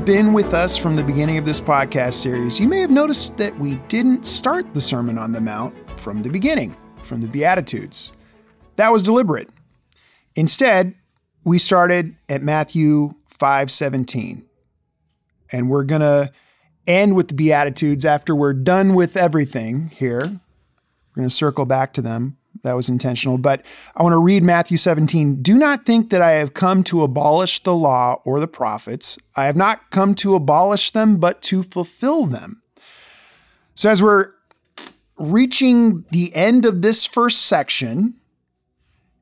You've been with us from the beginning of this podcast series, you may have noticed that we didn't start the Sermon on the Mount from the beginning, from the Beatitudes. That was deliberate. Instead, we started at Matthew 5:17. And we're going to end with the Beatitudes after we're done with everything here. We're going to circle back to them. That was intentional. But I want to read Matthew 17. Do not think that I have come to abolish the law or the prophets. I have not come to abolish them, but to fulfill them. So, as we're reaching the end of this first section,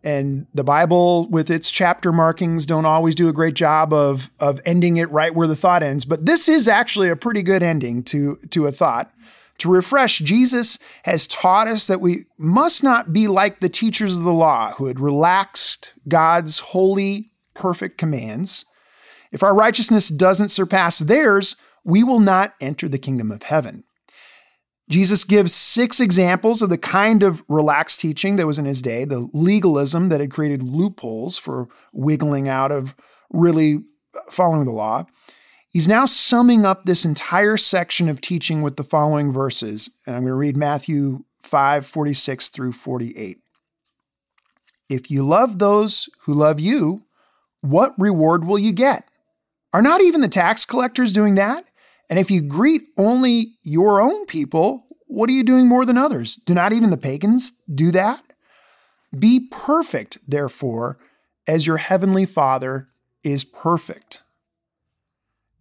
and the Bible, with its chapter markings, don't always do a great job of, of ending it right where the thought ends. But this is actually a pretty good ending to, to a thought. To refresh, Jesus has taught us that we must not be like the teachers of the law who had relaxed God's holy, perfect commands. If our righteousness doesn't surpass theirs, we will not enter the kingdom of heaven. Jesus gives six examples of the kind of relaxed teaching that was in his day, the legalism that had created loopholes for wiggling out of really following the law. He's now summing up this entire section of teaching with the following verses. And I'm going to read Matthew 5 46 through 48. If you love those who love you, what reward will you get? Are not even the tax collectors doing that? And if you greet only your own people, what are you doing more than others? Do not even the pagans do that? Be perfect, therefore, as your heavenly Father is perfect.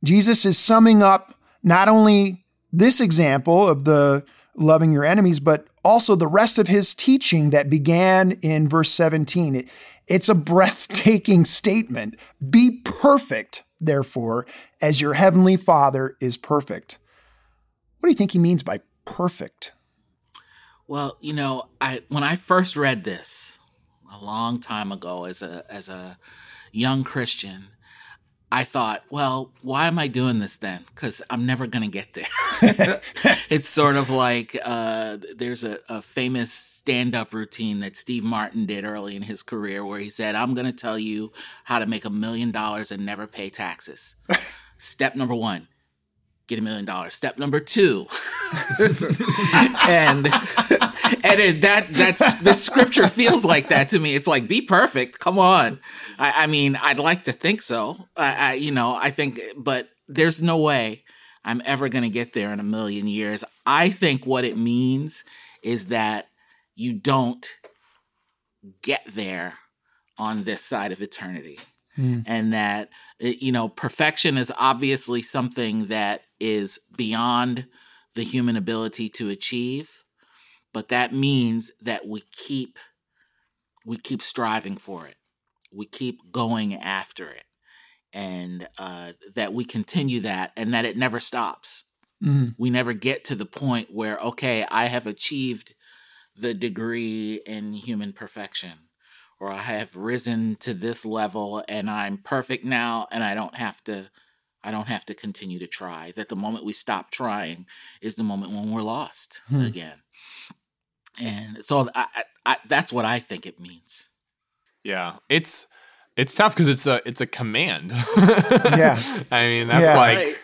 Jesus is summing up not only this example of the loving your enemies, but also the rest of his teaching that began in verse 17. It, it's a breathtaking statement. Be perfect, therefore, as your heavenly Father is perfect. What do you think he means by perfect? Well, you know, I when I first read this a long time ago as a as a young Christian, I thought, well, why am I doing this then? Because I'm never going to get there. it's sort of like uh, there's a, a famous stand up routine that Steve Martin did early in his career where he said, I'm going to tell you how to make a million dollars and never pay taxes. Step number one get a million dollars. Step number two, and and it, that that's the scripture feels like that to me. It's like be perfect. Come on. I, I mean, I'd like to think so. I, I, you know, I think, but there's no way I'm ever going to get there in a million years. I think what it means is that you don't get there on this side of eternity. Mm. And that, you know, perfection is obviously something that is beyond the human ability to achieve but that means that we keep we keep striving for it we keep going after it and uh, that we continue that and that it never stops mm-hmm. we never get to the point where okay i have achieved the degree in human perfection or i have risen to this level and i'm perfect now and i don't have to I don't have to continue to try. That the moment we stop trying is the moment when we're lost hmm. again. And so I, I, I, that's what I think it means. Yeah, it's it's tough because it's a it's a command. yeah, I mean that's yeah. like right.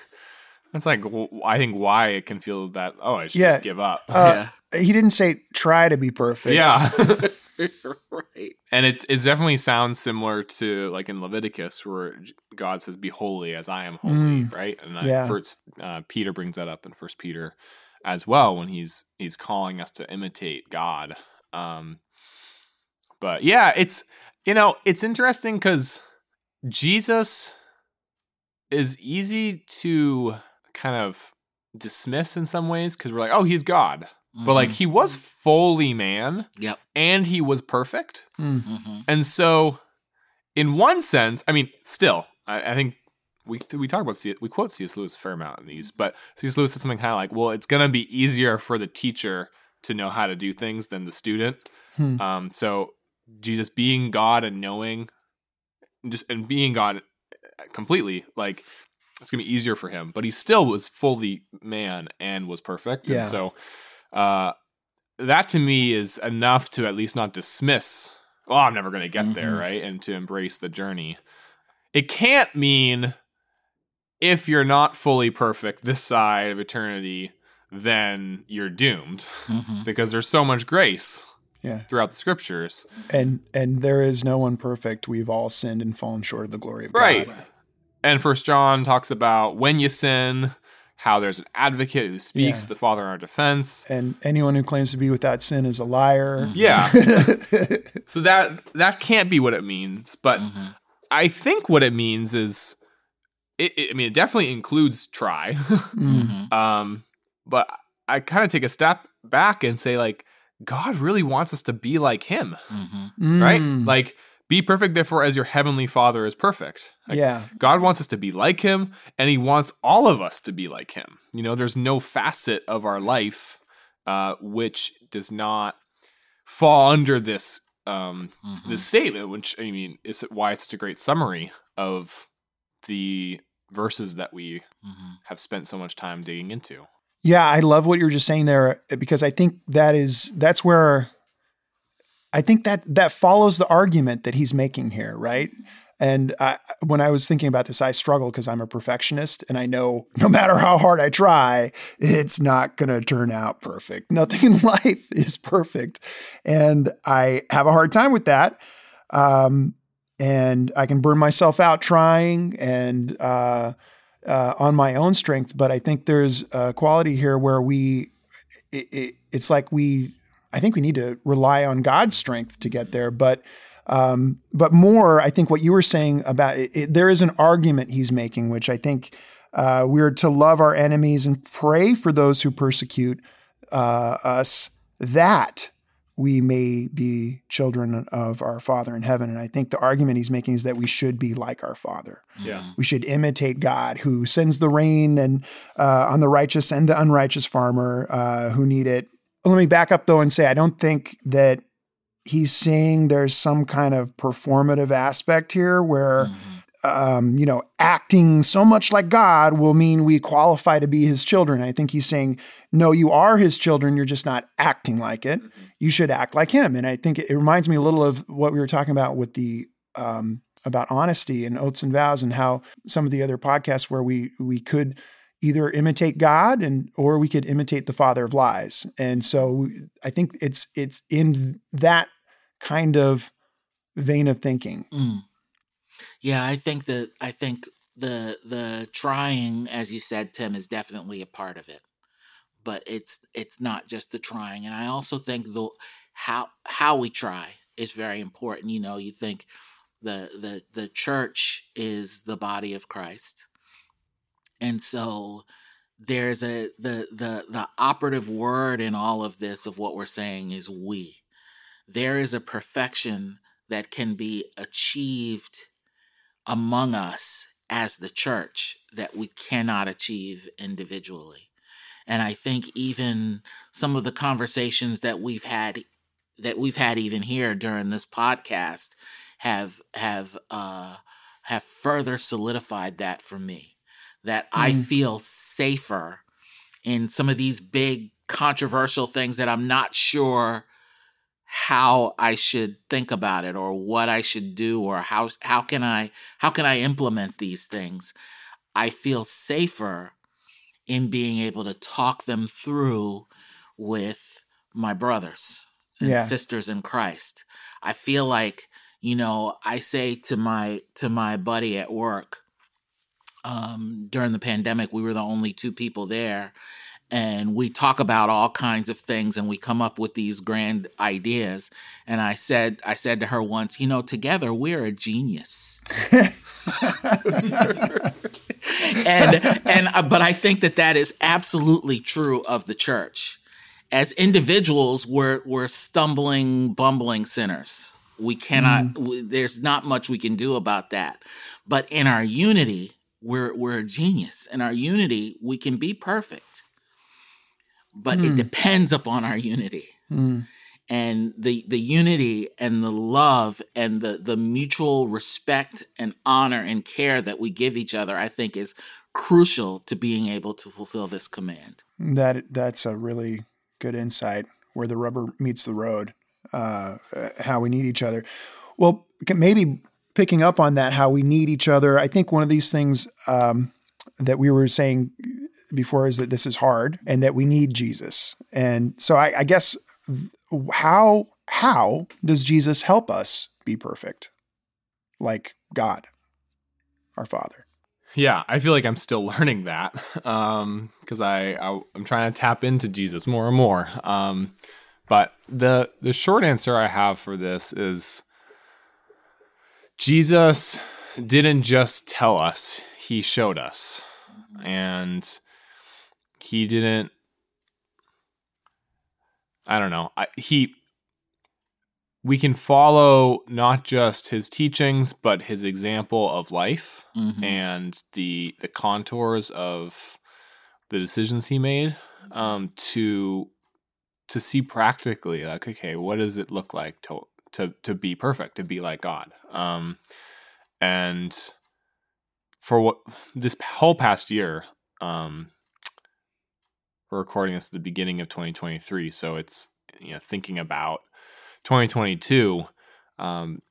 that's like I think why it can feel that oh I should yeah. just give up. Uh, yeah, he didn't say try to be perfect. Yeah. right. And it's it definitely sounds similar to like in Leviticus where God says, "Be holy as I am holy," mm. right? And yeah. first uh, Peter brings that up in First Peter as well when he's he's calling us to imitate God. Um, but yeah, it's you know it's interesting because Jesus is easy to kind of dismiss in some ways because we're like, oh, he's God. Mm-hmm. But like he was fully man. Yep. And he was perfect. Mm-hmm. And so in one sense, I mean, still, I, I think we we talk about C, we quote C.S. Lewis a fair amount in these, but C.S. Lewis said something kind of like, "Well, it's gonna be easier for the teacher to know how to do things than the student." Hmm. Um, so Jesus being God and knowing, just and being God completely, like it's gonna be easier for him. But he still was fully man and was perfect, yeah. and so uh, that to me is enough to at least not dismiss. Well, I'm never gonna get mm-hmm. there, right? And to embrace the journey. It can't mean if you're not fully perfect this side of eternity, then you're doomed mm-hmm. because there's so much grace yeah. throughout the scriptures. And and there is no one perfect. We've all sinned and fallen short of the glory of right. God. Right. And First John talks about when you sin, how there's an advocate who speaks yeah. the Father in our defense. And anyone who claims to be without sin is a liar. Yeah. so that that can't be what it means. But mm-hmm. I think what it means is it, it, I mean it definitely includes try. mm-hmm. Um but I kind of take a step back and say like God really wants us to be like him. Mm-hmm. Right? Mm. Like be perfect therefore as your heavenly father is perfect. Like, yeah. God wants us to be like him and he wants all of us to be like him. You know, there's no facet of our life uh, which does not fall under this um, mm-hmm. this statement, which I mean is why it's such a great summary of the verses that we mm-hmm. have spent so much time digging into. Yeah, I love what you are just saying there because I think that is that's where I think that that follows the argument that he's making here, right? And I, when I was thinking about this, I struggle because I'm a perfectionist, and I know no matter how hard I try, it's not going to turn out perfect. Nothing in life is perfect, and I have a hard time with that. Um, and I can burn myself out trying and uh, uh, on my own strength. But I think there's a quality here where we, it, it, it's like we I think we need to rely on God's strength to get there. But um, but more, I think what you were saying about it, there is an argument he's making, which I think uh, we're to love our enemies and pray for those who persecute uh, us, that we may be children of our Father in heaven. And I think the argument he's making is that we should be like our Father. Yeah. We should imitate God who sends the rain and uh, on the righteous and the unrighteous farmer uh, who need it let me back up though and say I don't think that he's saying there's some kind of performative aspect here where mm-hmm. Um, you know acting so much like God will mean we qualify to be his children. I think he's saying no, you are his children. You're just not acting like it. Mm-hmm. You should act like him. And I think it, reminds me a little of what we were talking about with the um, about honesty and oaths and vows and how some of the other podcasts where we we could either imitate God and or we could imitate the father of lies. And so I think it's it's in that kind of vein of thinking. Mm. Yeah, I think that I think the the trying as you said Tim is definitely a part of it. But it's it's not just the trying and I also think the how how we try is very important. You know, you think the the the church is the body of Christ and so there's a the the the operative word in all of this of what we're saying is we. There is a perfection that can be achieved among us as the church that we cannot achieve individually. And I think even some of the conversations that we've had that we've had even here during this podcast have have uh have further solidified that for me that mm. I feel safer in some of these big controversial things that I'm not sure how I should think about it or what I should do or how how can I how can I implement these things. I feel safer in being able to talk them through with my brothers and yeah. sisters in Christ. I feel like, you know, I say to my to my buddy at work, um, during the pandemic, we were the only two people there. And we talk about all kinds of things and we come up with these grand ideas. And I said, I said to her once, you know, together we're a genius. and and uh, but I think that that is absolutely true of the church. As individuals, we're we're stumbling, bumbling sinners. We cannot. Mm. We, there's not much we can do about that. But in our unity, we're we're a genius. In our unity, we can be perfect. But mm. it hmm. depends upon our unity. Mm. And the the unity and the love and the the mutual respect and honor and care that we give each other, I think is crucial to being able to fulfill this command. That that's a really good insight where the rubber meets the road, uh, how we need each other. Well, maybe picking up on that, how we need each other. I think one of these things um, that we were saying before is that this is hard and that we need Jesus. And so I, I guess how how does Jesus help us be perfect, like God, our Father? Yeah, I feel like I'm still learning that because um, I, I am trying to tap into Jesus more and more. Um, but the the short answer I have for this is Jesus didn't just tell us; he showed us, and he didn't. I don't know. I, he we can follow not just his teachings but his example of life mm-hmm. and the the contours of the decisions he made um, to to see practically like okay what does it look like to to to be perfect to be like god um, and for what this whole past year um, we're recording this at the beginning of 2023 so it's you know thinking about 2022, um,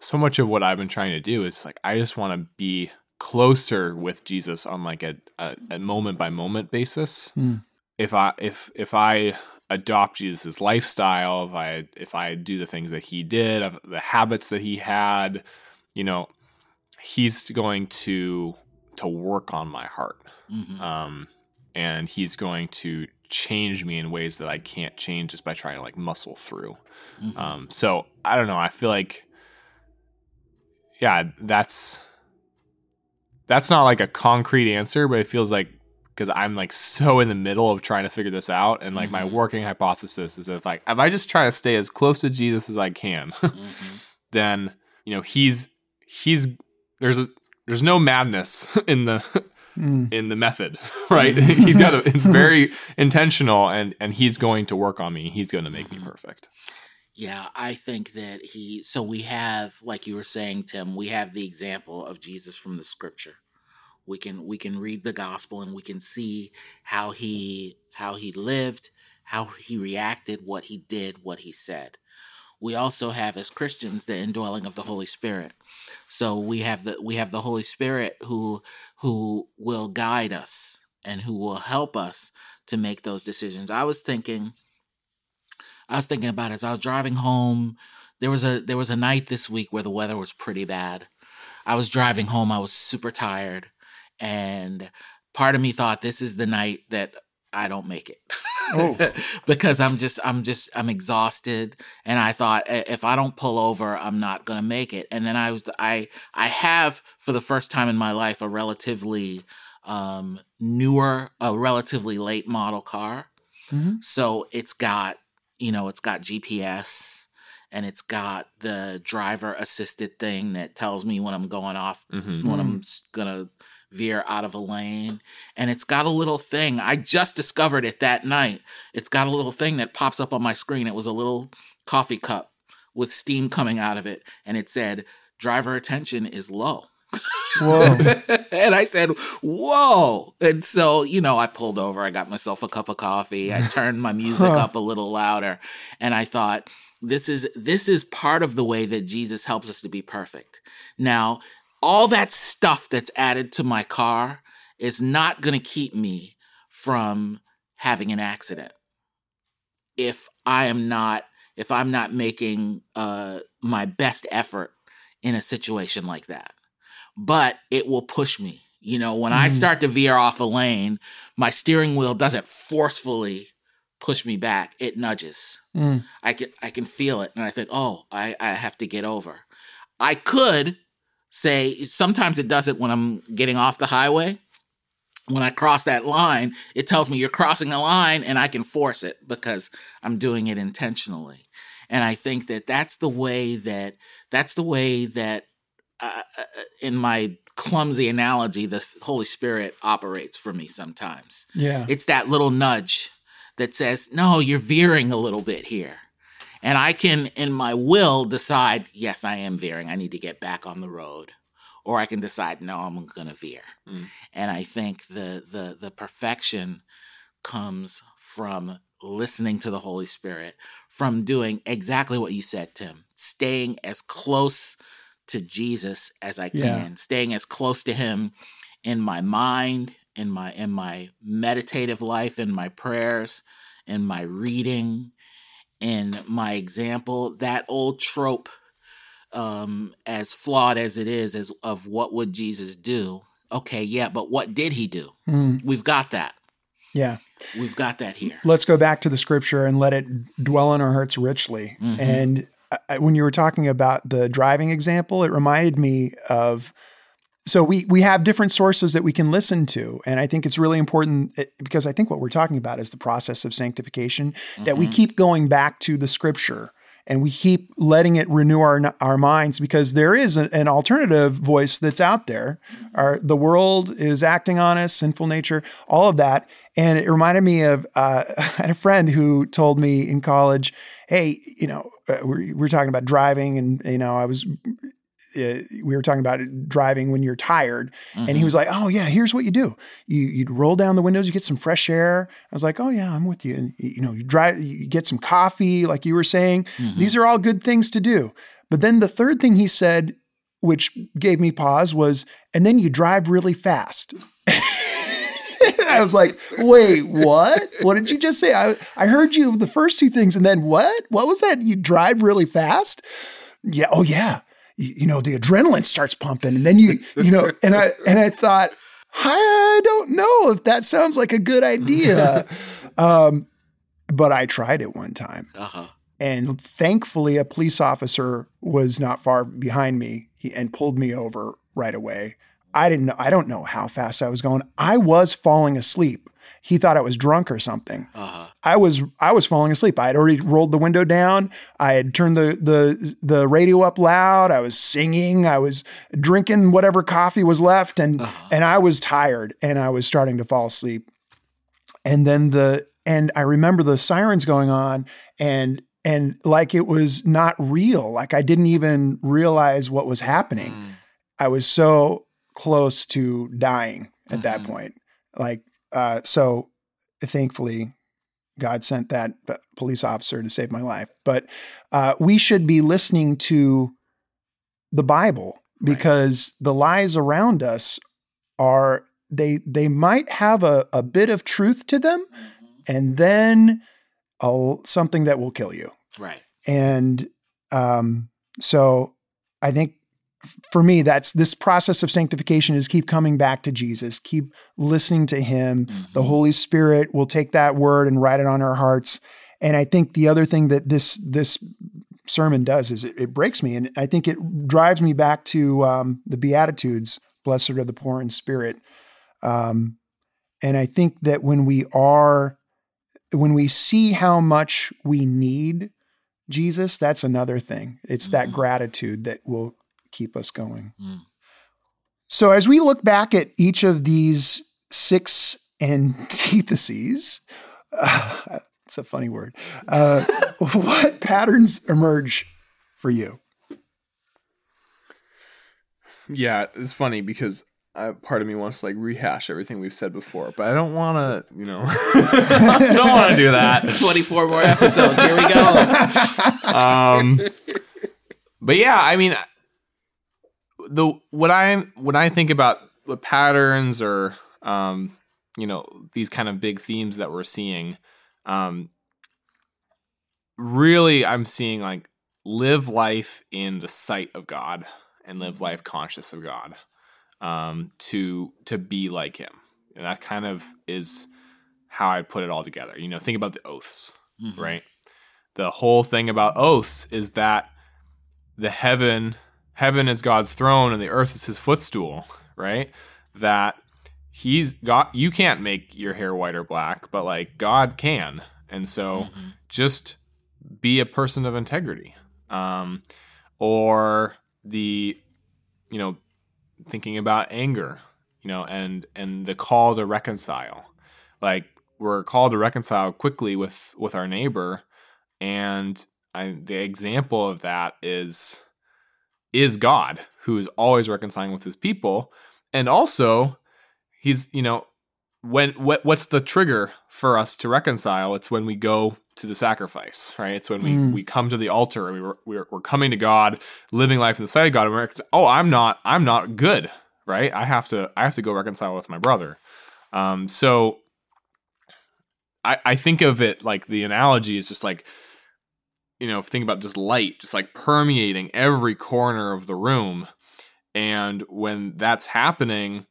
so much of what I've been trying to do is like I just want to be closer with Jesus on like a, a, a moment by moment basis. Mm. If I if if I adopt Jesus's lifestyle, if I if I do the things that he did, the habits that he had, you know, he's going to to work on my heart. Mm-hmm. Um, and he's going to change me in ways that I can't change just by trying to like muscle through. Mm-hmm. Um, so I don't know. I feel like, yeah, that's that's not like a concrete answer, but it feels like because I'm like so in the middle of trying to figure this out, and like mm-hmm. my working hypothesis is if like if I just try to stay as close to Jesus as I can, mm-hmm. then you know he's he's there's a there's no madness in the mm. in the method, right? he's got a, it's very intentional and and he's going to work on me. He's going to make me mm-hmm. perfect. Yeah, I think that he so we have like you were saying Tim, we have the example of Jesus from the scripture. We can we can read the gospel and we can see how he how he lived, how he reacted, what he did, what he said we also have as Christians the indwelling of the Holy Spirit. So we have the we have the Holy Spirit who who will guide us and who will help us to make those decisions. I was thinking I was thinking about it as I was driving home. There was a there was a night this week where the weather was pretty bad. I was driving home, I was super tired, and part of me thought this is the night that I don't make it. oh. because I'm just I'm just I'm exhausted and I thought if I don't pull over I'm not going to make it and then I was I I have for the first time in my life a relatively um newer a relatively late model car mm-hmm. so it's got you know it's got GPS and it's got the driver assisted thing that tells me when I'm going off mm-hmm. when I'm gonna veer out of a lane. And it's got a little thing. I just discovered it that night. It's got a little thing that pops up on my screen. It was a little coffee cup with steam coming out of it. And it said, driver attention is low. Whoa. and I said, Whoa. And so, you know, I pulled over. I got myself a cup of coffee. I turned my music huh. up a little louder. And I thought, this is this is part of the way that Jesus helps us to be perfect. Now, all that stuff that's added to my car is not going to keep me from having an accident if I am not if I'm not making uh, my best effort in a situation like that. But it will push me. You know, when mm. I start to veer off a lane, my steering wheel doesn't forcefully push me back; it nudges. Mm. I can I can feel it, and I think, oh, I, I have to get over. I could say sometimes it does it when I'm getting off the highway. When I cross that line, it tells me you're crossing a line and I can force it because I'm doing it intentionally. And I think that that's the way that that's the way that uh, uh, in my clumsy analogy the Holy Spirit operates for me sometimes. Yeah. It's that little nudge that says, no, you're veering a little bit here. And I can, in my will, decide, yes, I am veering. I need to get back on the road. Or I can decide, no, I'm going to veer. Mm. And I think the, the, the perfection comes from listening to the Holy Spirit, from doing exactly what you said, Tim, staying as close to Jesus as I can, yeah. staying as close to him in my mind, in my in my meditative life, in my prayers, in my reading, in my example, that old trope um as flawed as it is as of what would Jesus do? Okay, yeah, but what did he do? Mm. We've got that. Yeah. We've got that here. Let's go back to the scripture and let it dwell in our hearts richly. Mm-hmm. And I, when you were talking about the driving example, it reminded me of so we we have different sources that we can listen to and i think it's really important eh, because i think what we're talking about is the process of sanctification mm-hmm. that we mm-hmm. keep going back to the scripture and we keep letting it renew our our minds because there is a, an alternative voice that's out there our the world is acting on us sinful nature all of that and it reminded me of uh, I had a friend who told me in college hey, you know, uh, we're, we're talking about driving and, you know, I was, uh, we were talking about driving when you're tired. Mm-hmm. And he mm-hmm. was like, oh, yeah, here's what you do. You, you'd roll down the windows, you get some fresh air. I was like, oh, yeah, I'm with you. And, you know, you drive, you get some coffee, like you were saying. Mm-hmm. These are all good things to do. But then the third thing he said, which gave me pause, was, and then you drive really fast. I was like, wait, what? What did you just say? I, I heard you the first two things, and then what? What was that? You drive really fast? Yeah. Oh, yeah. You, know, the adrenaline starts pumping, and then you, you know, and I and I thought, I don't know if that sounds like a good idea. um, but I tried it one time. Uh-huh. And thankfully, a police officer was not far behind me and pulled me over right away. I didn't know, I don't know how fast I was going. I was falling asleep. He thought I was drunk or something. Uh-huh. I was I was falling asleep. I had already rolled the window down. I had turned the the the radio up loud. I was singing. I was drinking whatever coffee was left, and uh-huh. and I was tired, and I was starting to fall asleep. And then the and I remember the sirens going on, and and like it was not real. Like I didn't even realize what was happening. Mm. I was so close to dying at mm-hmm. that point. Like, uh, so thankfully, God sent that police officer to save my life. But uh, we should be listening to the Bible because right. the lies around us are they they might have a, a bit of truth to them, mm-hmm. and then a, something that will kill you. Right. And um, so I think for me, that's this process of sanctification is keep coming back to Jesus, keep listening to Him. Mm-hmm. The Holy Spirit will take that word and write it on our hearts. And I think the other thing that this this sermon does is it, it breaks me, and I think it drives me back to um, the Beatitudes. Blessed are the poor in spirit. Um, and I think that when we are, when we see how much we need Jesus, that's another thing. It's mm-hmm. that gratitude that will keep us going. Mm. So, as we look back at each of these six antitheses, uh, it's a funny word. Uh, what patterns emerge for you? Yeah, it's funny because uh, part of me wants to like rehash everything we've said before, but I don't want to, you know, I don't want to do that. 24 more episodes. Here we go. Um, but yeah, I mean, the what I when I think about the patterns or um, you know these kind of big themes that we're seeing, um, really I'm seeing like live life in the sight of God and live life conscious of God um, to to be like Him, and that kind of is how I put it all together. You know, think about the oaths, mm-hmm. right? The whole thing about oaths is that the heaven heaven is God's throne and the earth is his footstool, right? That he's got you can't make your hair white or black, but like God can. And so mm-hmm. just be a person of integrity. Um or the you know thinking about anger, you know, and and the call to reconcile. Like we're called to reconcile quickly with with our neighbor, and I, the example of that is is God, who is always reconciling with His people, and also He's you know when what what's the trigger for us to reconcile? It's when we go to the sacrifice, right? It's when we mm. we come to the altar and we were, we're, coming to God, living life in the sight of God. And we're oh, I'm not I'm not good, right? I have to I have to go reconcile with my brother. Um, so I I think of it like the analogy is just like you know think about just light, just like permeating every corner of the room, and when that's happening,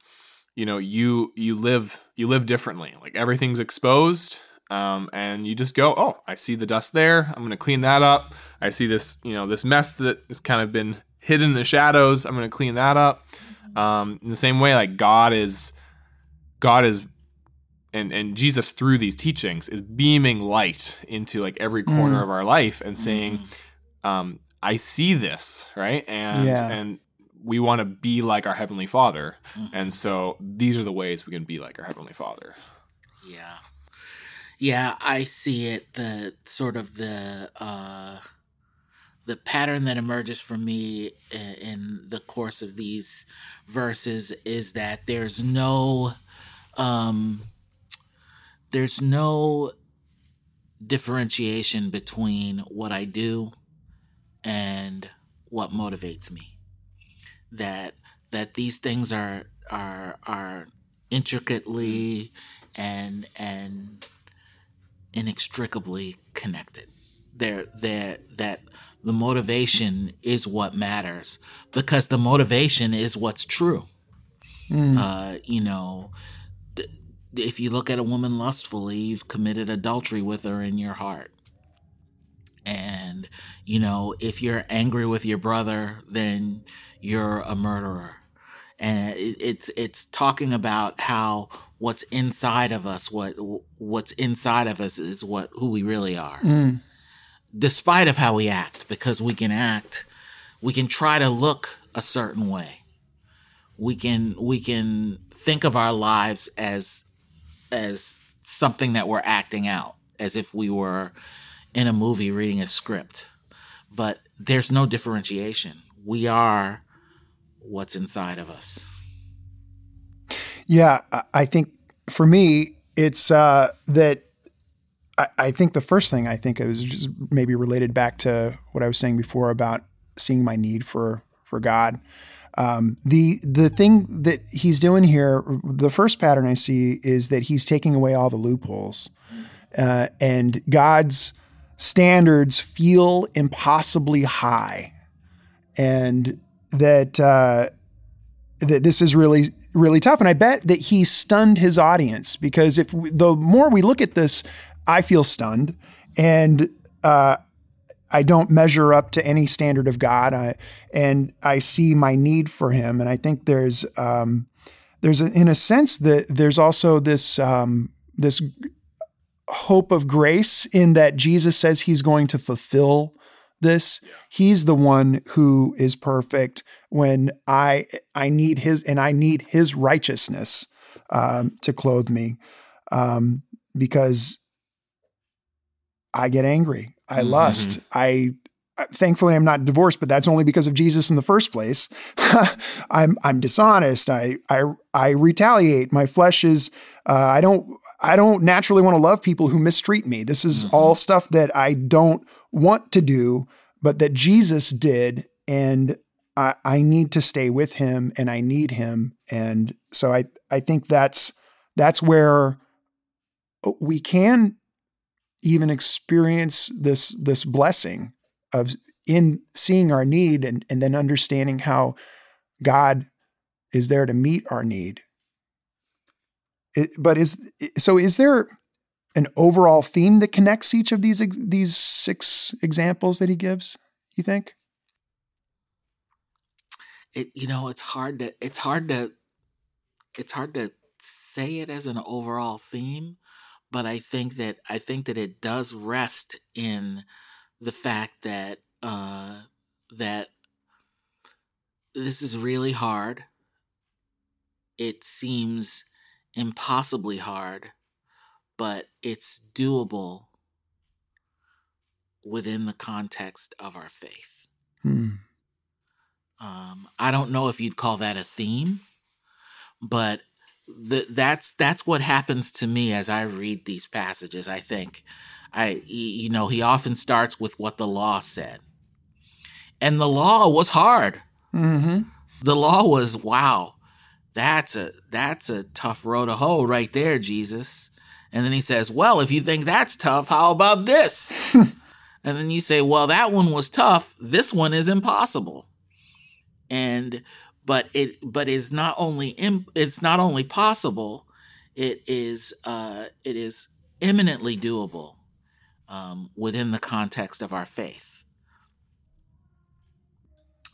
you know you you live you live differently. Like everything's exposed um, and you just go, oh, I see the dust there. I'm going to clean that up. I see this, you know, this mess that has kind of been hidden in the shadows. I'm going to clean that up. Um, in the same way, like God is, God is, and and Jesus through these teachings is beaming light into like every corner mm. of our life and saying, mm. um, I see this, right? And yeah. and we want to be like our heavenly Father, mm-hmm. and so these are the ways we can be like our heavenly Father. Yeah. Yeah, I see it. The sort of the uh, the pattern that emerges for me in, in the course of these verses is that there's no um, there's no differentiation between what I do and what motivates me. That that these things are are are intricately and and inextricably connected. They're, they're, that the motivation is what matters because the motivation is what's true. Mm. Uh, you know, if you look at a woman lustfully, you've committed adultery with her in your heart. And, you know, if you're angry with your brother, then you're a murderer. And it's it's talking about how what's inside of us what what's inside of us is what who we really are mm. despite of how we act because we can act we can try to look a certain way we can we can think of our lives as as something that we're acting out as if we were in a movie reading a script. But there's no differentiation. We are what's inside of us. Yeah, I think for me, it's uh, that I, I, think the first thing I think is just maybe related back to what I was saying before about seeing my need for for God. Um, the the thing that he's doing here, the first pattern I see is that he's taking away all the loopholes, uh, and God's standards feel impossibly high, and that. Uh, that this is really really tough. And i bet that he stunned his audience because if we, the more we look at this i feel stunned. And uh, i don't measure up to any standard of god I, and i see my need for him and i think there's um, there's a, in a sense that there's also this um, this hope of grace in that jesus says he's going to fulfill this. He's the one who is perfect when I I need his and I need his righteousness um, to clothe me um, because I get angry. I mm-hmm. lust. I thankfully I'm not divorced, but that's only because of Jesus in the first place. I'm I'm dishonest. I I I retaliate. My flesh is uh, I don't I don't naturally want to love people who mistreat me. This is mm-hmm. all stuff that I don't want to do, but that Jesus did. And I, I need to stay with him and I need him. And so I, I think that's, that's where we can even experience this, this blessing of in seeing our need and, and then understanding how God is there to meet our need. It, but is so is there an overall theme that connects each of these these six examples that he gives? You think? It you know it's hard to it's hard to it's hard to say it as an overall theme, but I think that I think that it does rest in the fact that uh, that this is really hard. it seems impossibly hard, but it's doable within the context of our faith. Hmm. Um, I don't know if you'd call that a theme, but the, that's that's what happens to me as I read these passages. I think, I you know, he often starts with what the law said, and the law was hard. Mm-hmm. The law was wow. That's a that's a tough road to hoe right there, Jesus. And then he says, "Well, if you think that's tough, how about this?" and then you say, "Well, that one was tough. This one is impossible." And but it but it's not only Im- it's not only possible, it is uh, it is eminently doable um, within the context of our faith.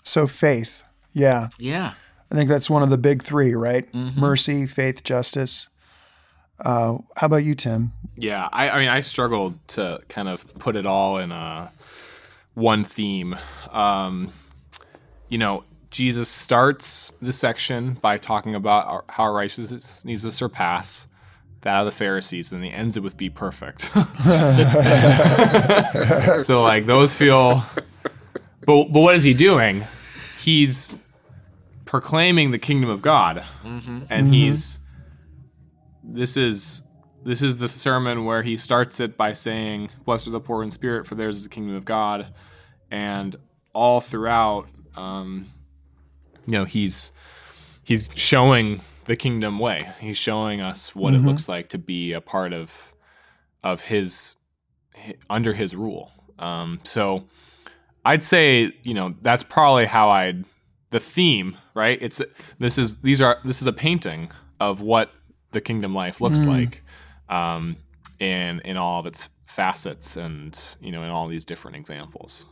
So faith, yeah, yeah. I think that's one of the big three, right? Mm-hmm. Mercy, faith, justice. Uh, how about you, Tim? Yeah, I, I, mean, I struggled to kind of put it all in a one theme. Um, you know, Jesus starts the section by talking about our, how our righteousness needs to surpass that of the Pharisees, and he ends it with "Be perfect." so, like, those feel. But but what is he doing? He's proclaiming the kingdom of God, mm-hmm. and mm-hmm. he's this is this is the sermon where he starts it by saying, "Blessed are the poor in spirit, for theirs is the kingdom of God," and all throughout, um, you know, he's he's showing the kingdom way. He's showing us what mm-hmm. it looks like to be a part of of his under his rule. Um, so I'd say, you know, that's probably how I'd the theme, right? It's this is these are this is a painting of what the kingdom life looks mm. like, um, in in all of its facets, and you know, in all these different examples.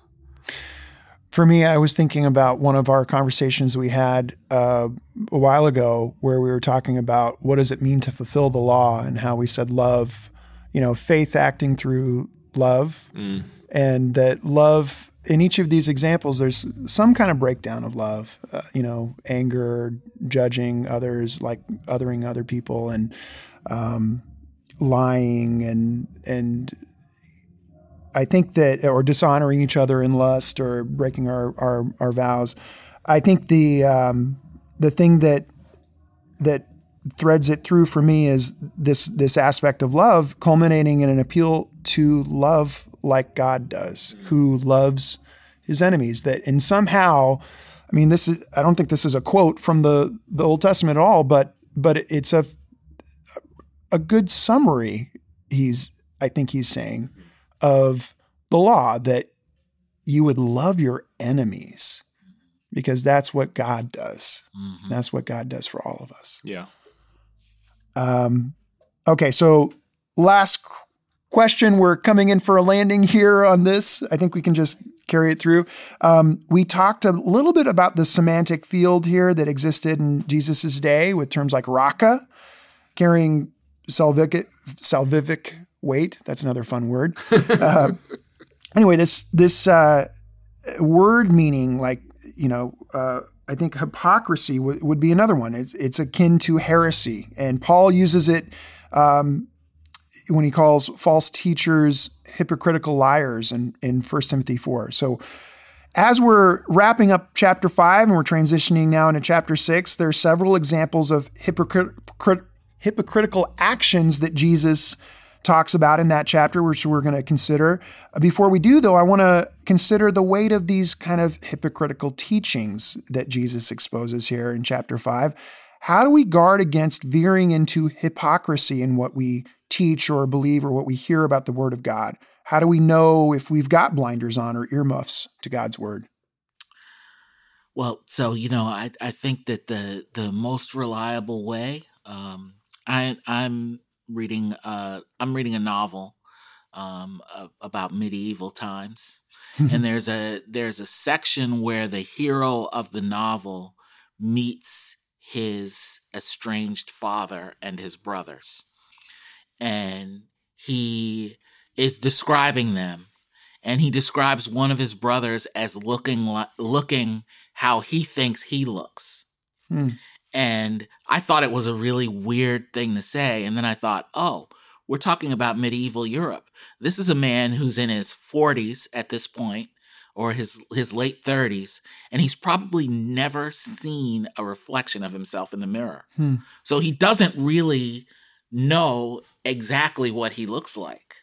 For me, I was thinking about one of our conversations we had uh, a while ago, where we were talking about what does it mean to fulfill the law, and how we said love, you know, faith acting through love, mm. and that love in each of these examples, there's some kind of breakdown of love, uh, you know, anger, judging others, like othering other people, and um, lying, and and I think that, or dishonoring each other in lust, or breaking our our, our vows. I think the um, the thing that that threads it through for me is this this aspect of love, culminating in an appeal to love like God does, who loves his enemies. That and somehow, I mean, this is I don't think this is a quote from the the Old Testament at all, but but it's a a good summary. He's I think he's saying of the law that you would love your enemies because that's what God does. Mm-hmm. That's what God does for all of us. Yeah. Um, okay, so last question. We're coming in for a landing here on this. I think we can just carry it through. Um, we talked a little bit about the semantic field here that existed in Jesus' day with terms like raka, carrying salvific, salvific weight. That's another fun word. Uh, anyway, this this uh, word meaning like you know. Uh, I think hypocrisy w- would be another one. It's, it's, akin to heresy, and Paul uses it um, when he calls false teachers hypocritical liars in, in 1 Timothy 4. So as we're wrapping up chapter 5 and we're transitioning now into chapter 6, there are several examples of hypocrit- hypocritical actions that Jesus talks about in that chapter, which we're going to consider. Before we do, though, I want to consider the weight of these kind of hypocritical teachings that Jesus exposes here in chapter 5. How do we guard against veering into hypocrisy in what we teach or believe or what we hear about the Word of God? How do we know if we've got blinders on or earmuffs to God's Word? Well, so you know, I, I think that the the most reliable way. Um, I I'm reading uh I'm reading a novel um uh, about medieval times, and there's a there's a section where the hero of the novel meets his estranged father and his brothers. And he is describing them. And he describes one of his brothers as looking like looking how he thinks he looks. Hmm. And I thought it was a really weird thing to say. And then I thought, oh, we're talking about medieval Europe. This is a man who's in his 40s at this point or his his late 30s and he's probably never seen a reflection of himself in the mirror. Hmm. So he doesn't really know exactly what he looks like.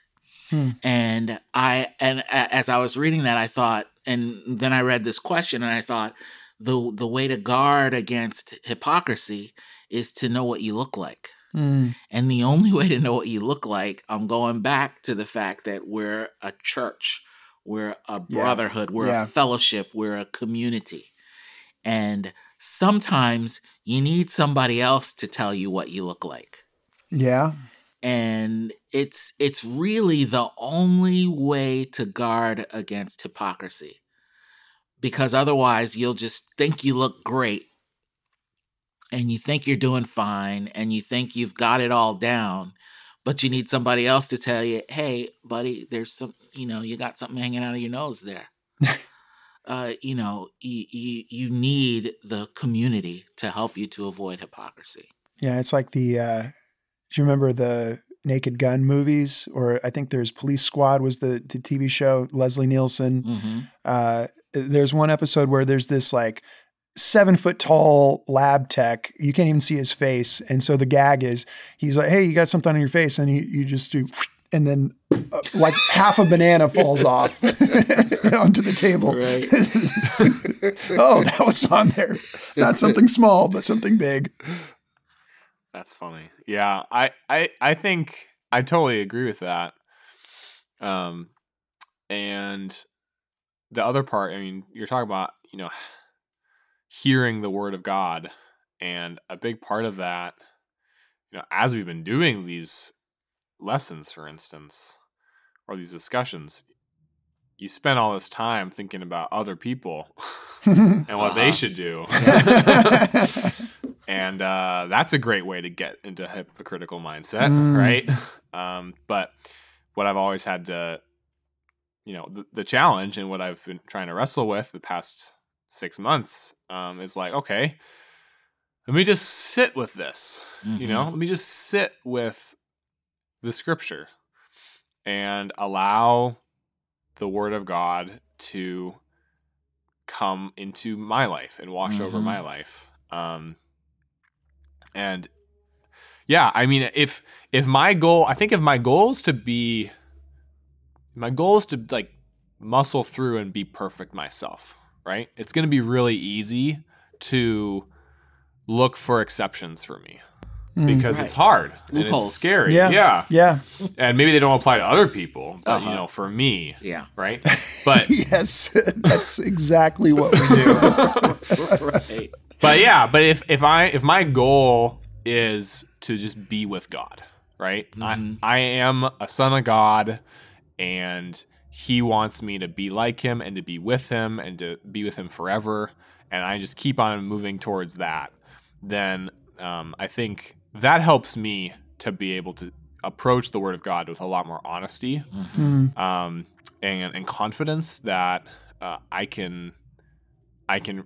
Hmm. And I and as I was reading that I thought and then I read this question and I thought the the way to guard against hypocrisy is to know what you look like. Mm. And the only way to know what you look like, I'm going back to the fact that we're a church, we're a brotherhood, yeah. we're yeah. a fellowship, we're a community. And sometimes you need somebody else to tell you what you look like. Yeah. And it's it's really the only way to guard against hypocrisy. Because otherwise you'll just think you look great and you think you're doing fine and you think you've got it all down, but you need somebody else to tell you, hey, buddy, there's some, you know, you got something hanging out of your nose there. uh, you know, you, you, you need the community to help you to avoid hypocrisy. Yeah, it's like the, uh, do you remember the Naked Gun movies? Or I think there's Police Squad was the, the TV show, Leslie Nielsen. Mm-hmm. Uh, there's one episode where there's this like seven foot tall lab tech. You can't even see his face. And so the gag is he's like, Hey, you got something on your face. And you, you just do, and then uh, like half a banana falls off onto the table. Right. oh, that was on there. Not something small, but something big. That's funny. Yeah. I, I, I think I totally agree with that. Um, and the other part, I mean, you're talking about, you know, hearing the word of God. And a big part of that, you know, as we've been doing these lessons, for instance, or these discussions, you spend all this time thinking about other people and what uh-huh. they should do. and uh, that's a great way to get into hypocritical mindset, mm. right? Um, but what I've always had to, you know, the, the, challenge and what I've been trying to wrestle with the past six months um, is like, okay, let me just sit with this. Mm-hmm. You know, mm-hmm. let me just sit with the scripture and allow the word of God to come into my life and wash mm-hmm. over my mm-hmm. life. Um, and yeah, I mean, if if my goal, I think if my goal is to be, my goal is to like muscle through and be perfect myself right? It's going to be really easy to look for exceptions for me mm, because right. it's hard and it's scary. Yeah. yeah. Yeah. And maybe they don't apply to other people, but uh-huh. you know, for me, yeah. Right. But yes, that's exactly what we do. right. But yeah, but if, if I, if my goal is to just be with God, right? Mm-hmm. I, I am a son of God and he wants me to be like him and to be with him and to be with him forever and i just keep on moving towards that then um, i think that helps me to be able to approach the word of god with a lot more honesty mm-hmm. um, and, and, confidence that uh, i can i can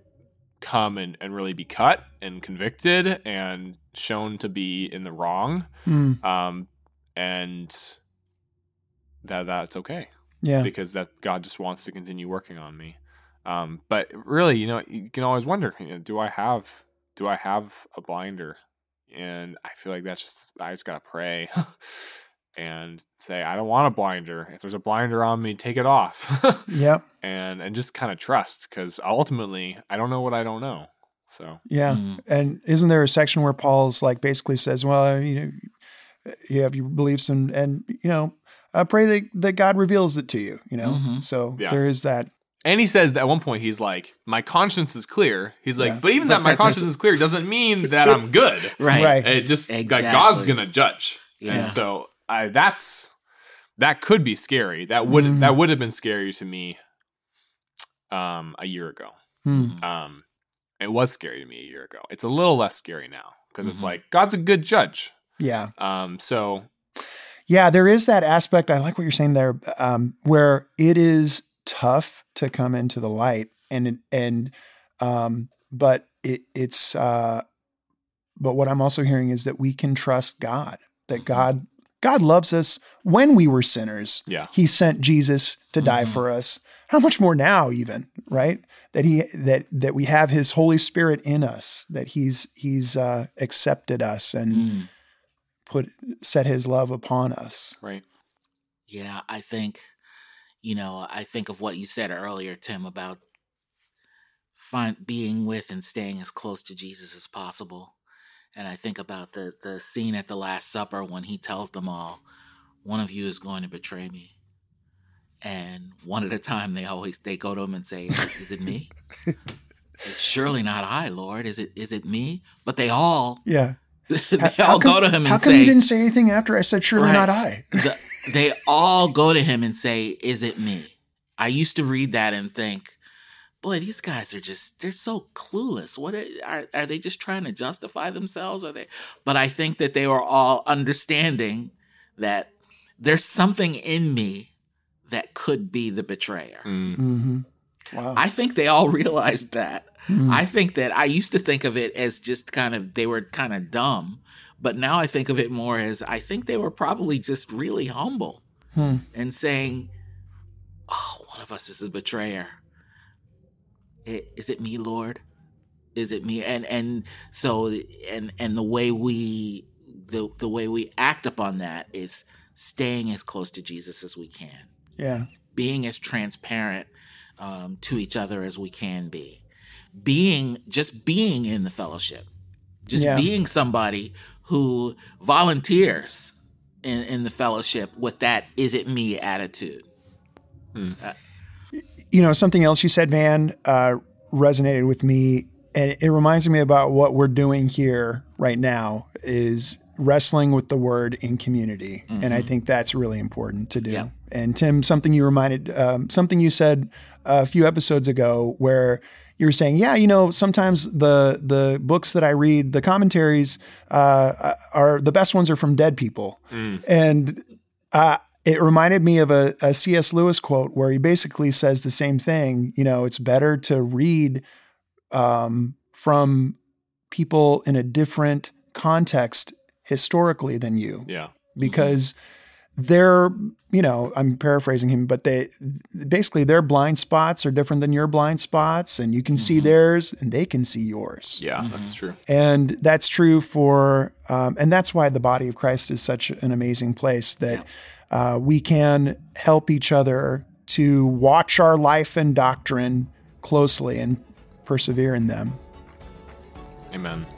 come and, and really be cut and convicted and shown to be in the wrong mm. um, and that that's okay yeah. Because that God just wants to continue working on me. Um, but really, you know, you can always wonder, you know, do I have do I have a blinder? And I feel like that's just I just gotta pray and say, I don't want a blinder. If there's a blinder on me, take it off. yep. And and just kind of trust because ultimately I don't know what I don't know. So yeah. Mm. And isn't there a section where Paul's like basically says, Well, you know, you have your beliefs and and you know uh, pray that, that God reveals it to you, you know? Mm-hmm. So yeah. there is that. And he says that at one point, he's like, my conscience is clear. He's like, yeah. but even but that my conscience is clear doesn't mean that I'm good. right. right. It just, exactly. that God's going to judge. Yeah. And so I, that's, that could be scary. That would, mm. that would have been scary to me um, a year ago. Mm. Um, it was scary to me a year ago. It's a little less scary now because mm-hmm. it's like God's a good judge. Yeah. Um. So yeah, there is that aspect. I like what you're saying there, um, where it is tough to come into the light, and and um, but it, it's uh, But what I'm also hearing is that we can trust God, that God God loves us when we were sinners. Yeah. He sent Jesus to die mm-hmm. for us. How much more now even, right? That he that that we have his Holy Spirit in us, that he's he's uh, accepted us and mm. Put set his love upon us. Right. Yeah, I think you know, I think of what you said earlier, Tim, about find being with and staying as close to Jesus as possible. And I think about the the scene at the Last Supper when he tells them all, "One of you is going to betray me." And one at a time, they always they go to him and say, "Is it me?" it's surely not I, Lord. Is it? Is it me? But they all, yeah, they how, all come, go to him and say, how come say, you didn't say anything after I said, "Surely right, not I"? the, they all go to him and say, "Is it me?" I used to read that and think, boy, these guys are just they're so clueless. What are, are they just trying to justify themselves? Are they? But I think that they were all understanding that there's something in me that could be the betrayer. Mm. Mm-hmm. Wow. I think they all realized that. Mm. I think that I used to think of it as just kind of they were kind of dumb, but now I think of it more as I think they were probably just really humble hmm. and saying, "Oh, one of us is a betrayer." is it me, Lord? Is it me? And and so and and the way we the the way we act upon that is staying as close to Jesus as we can. Yeah. Being as transparent um, to each other as we can be. Being just being in the fellowship. Just yeah. being somebody who volunteers in, in the fellowship with that is it me attitude. Hmm. Uh, you know, something else you said, Van, uh, resonated with me. And it reminds me about what we're doing here right now is wrestling with the word in community. Mm-hmm. And I think that's really important to do. Yeah. And Tim, something you reminded, um, something you said a few episodes ago where you were saying, yeah, you know, sometimes the the books that I read, the commentaries uh, are the best ones are from dead people, mm. and uh, it reminded me of a, a C.S. Lewis quote where he basically says the same thing. You know, it's better to read um, from people in a different context historically than you. Yeah. Because they're, you know, I'm paraphrasing him, but they basically their blind spots are different than your blind spots, and you can mm-hmm. see theirs and they can see yours. Yeah, mm-hmm. that's true. And that's true for, um, and that's why the body of Christ is such an amazing place that. Yeah uh, we can help each other to watch our life and doctrine closely and persevere in them. Amen. Amen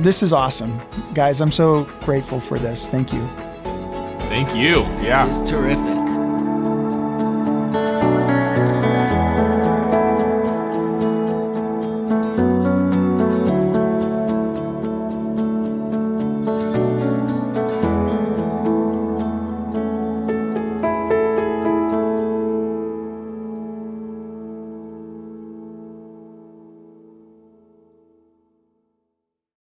This is awesome. Guys, I'm so grateful for this. Thank you. Thank you. This yeah. This is terrific.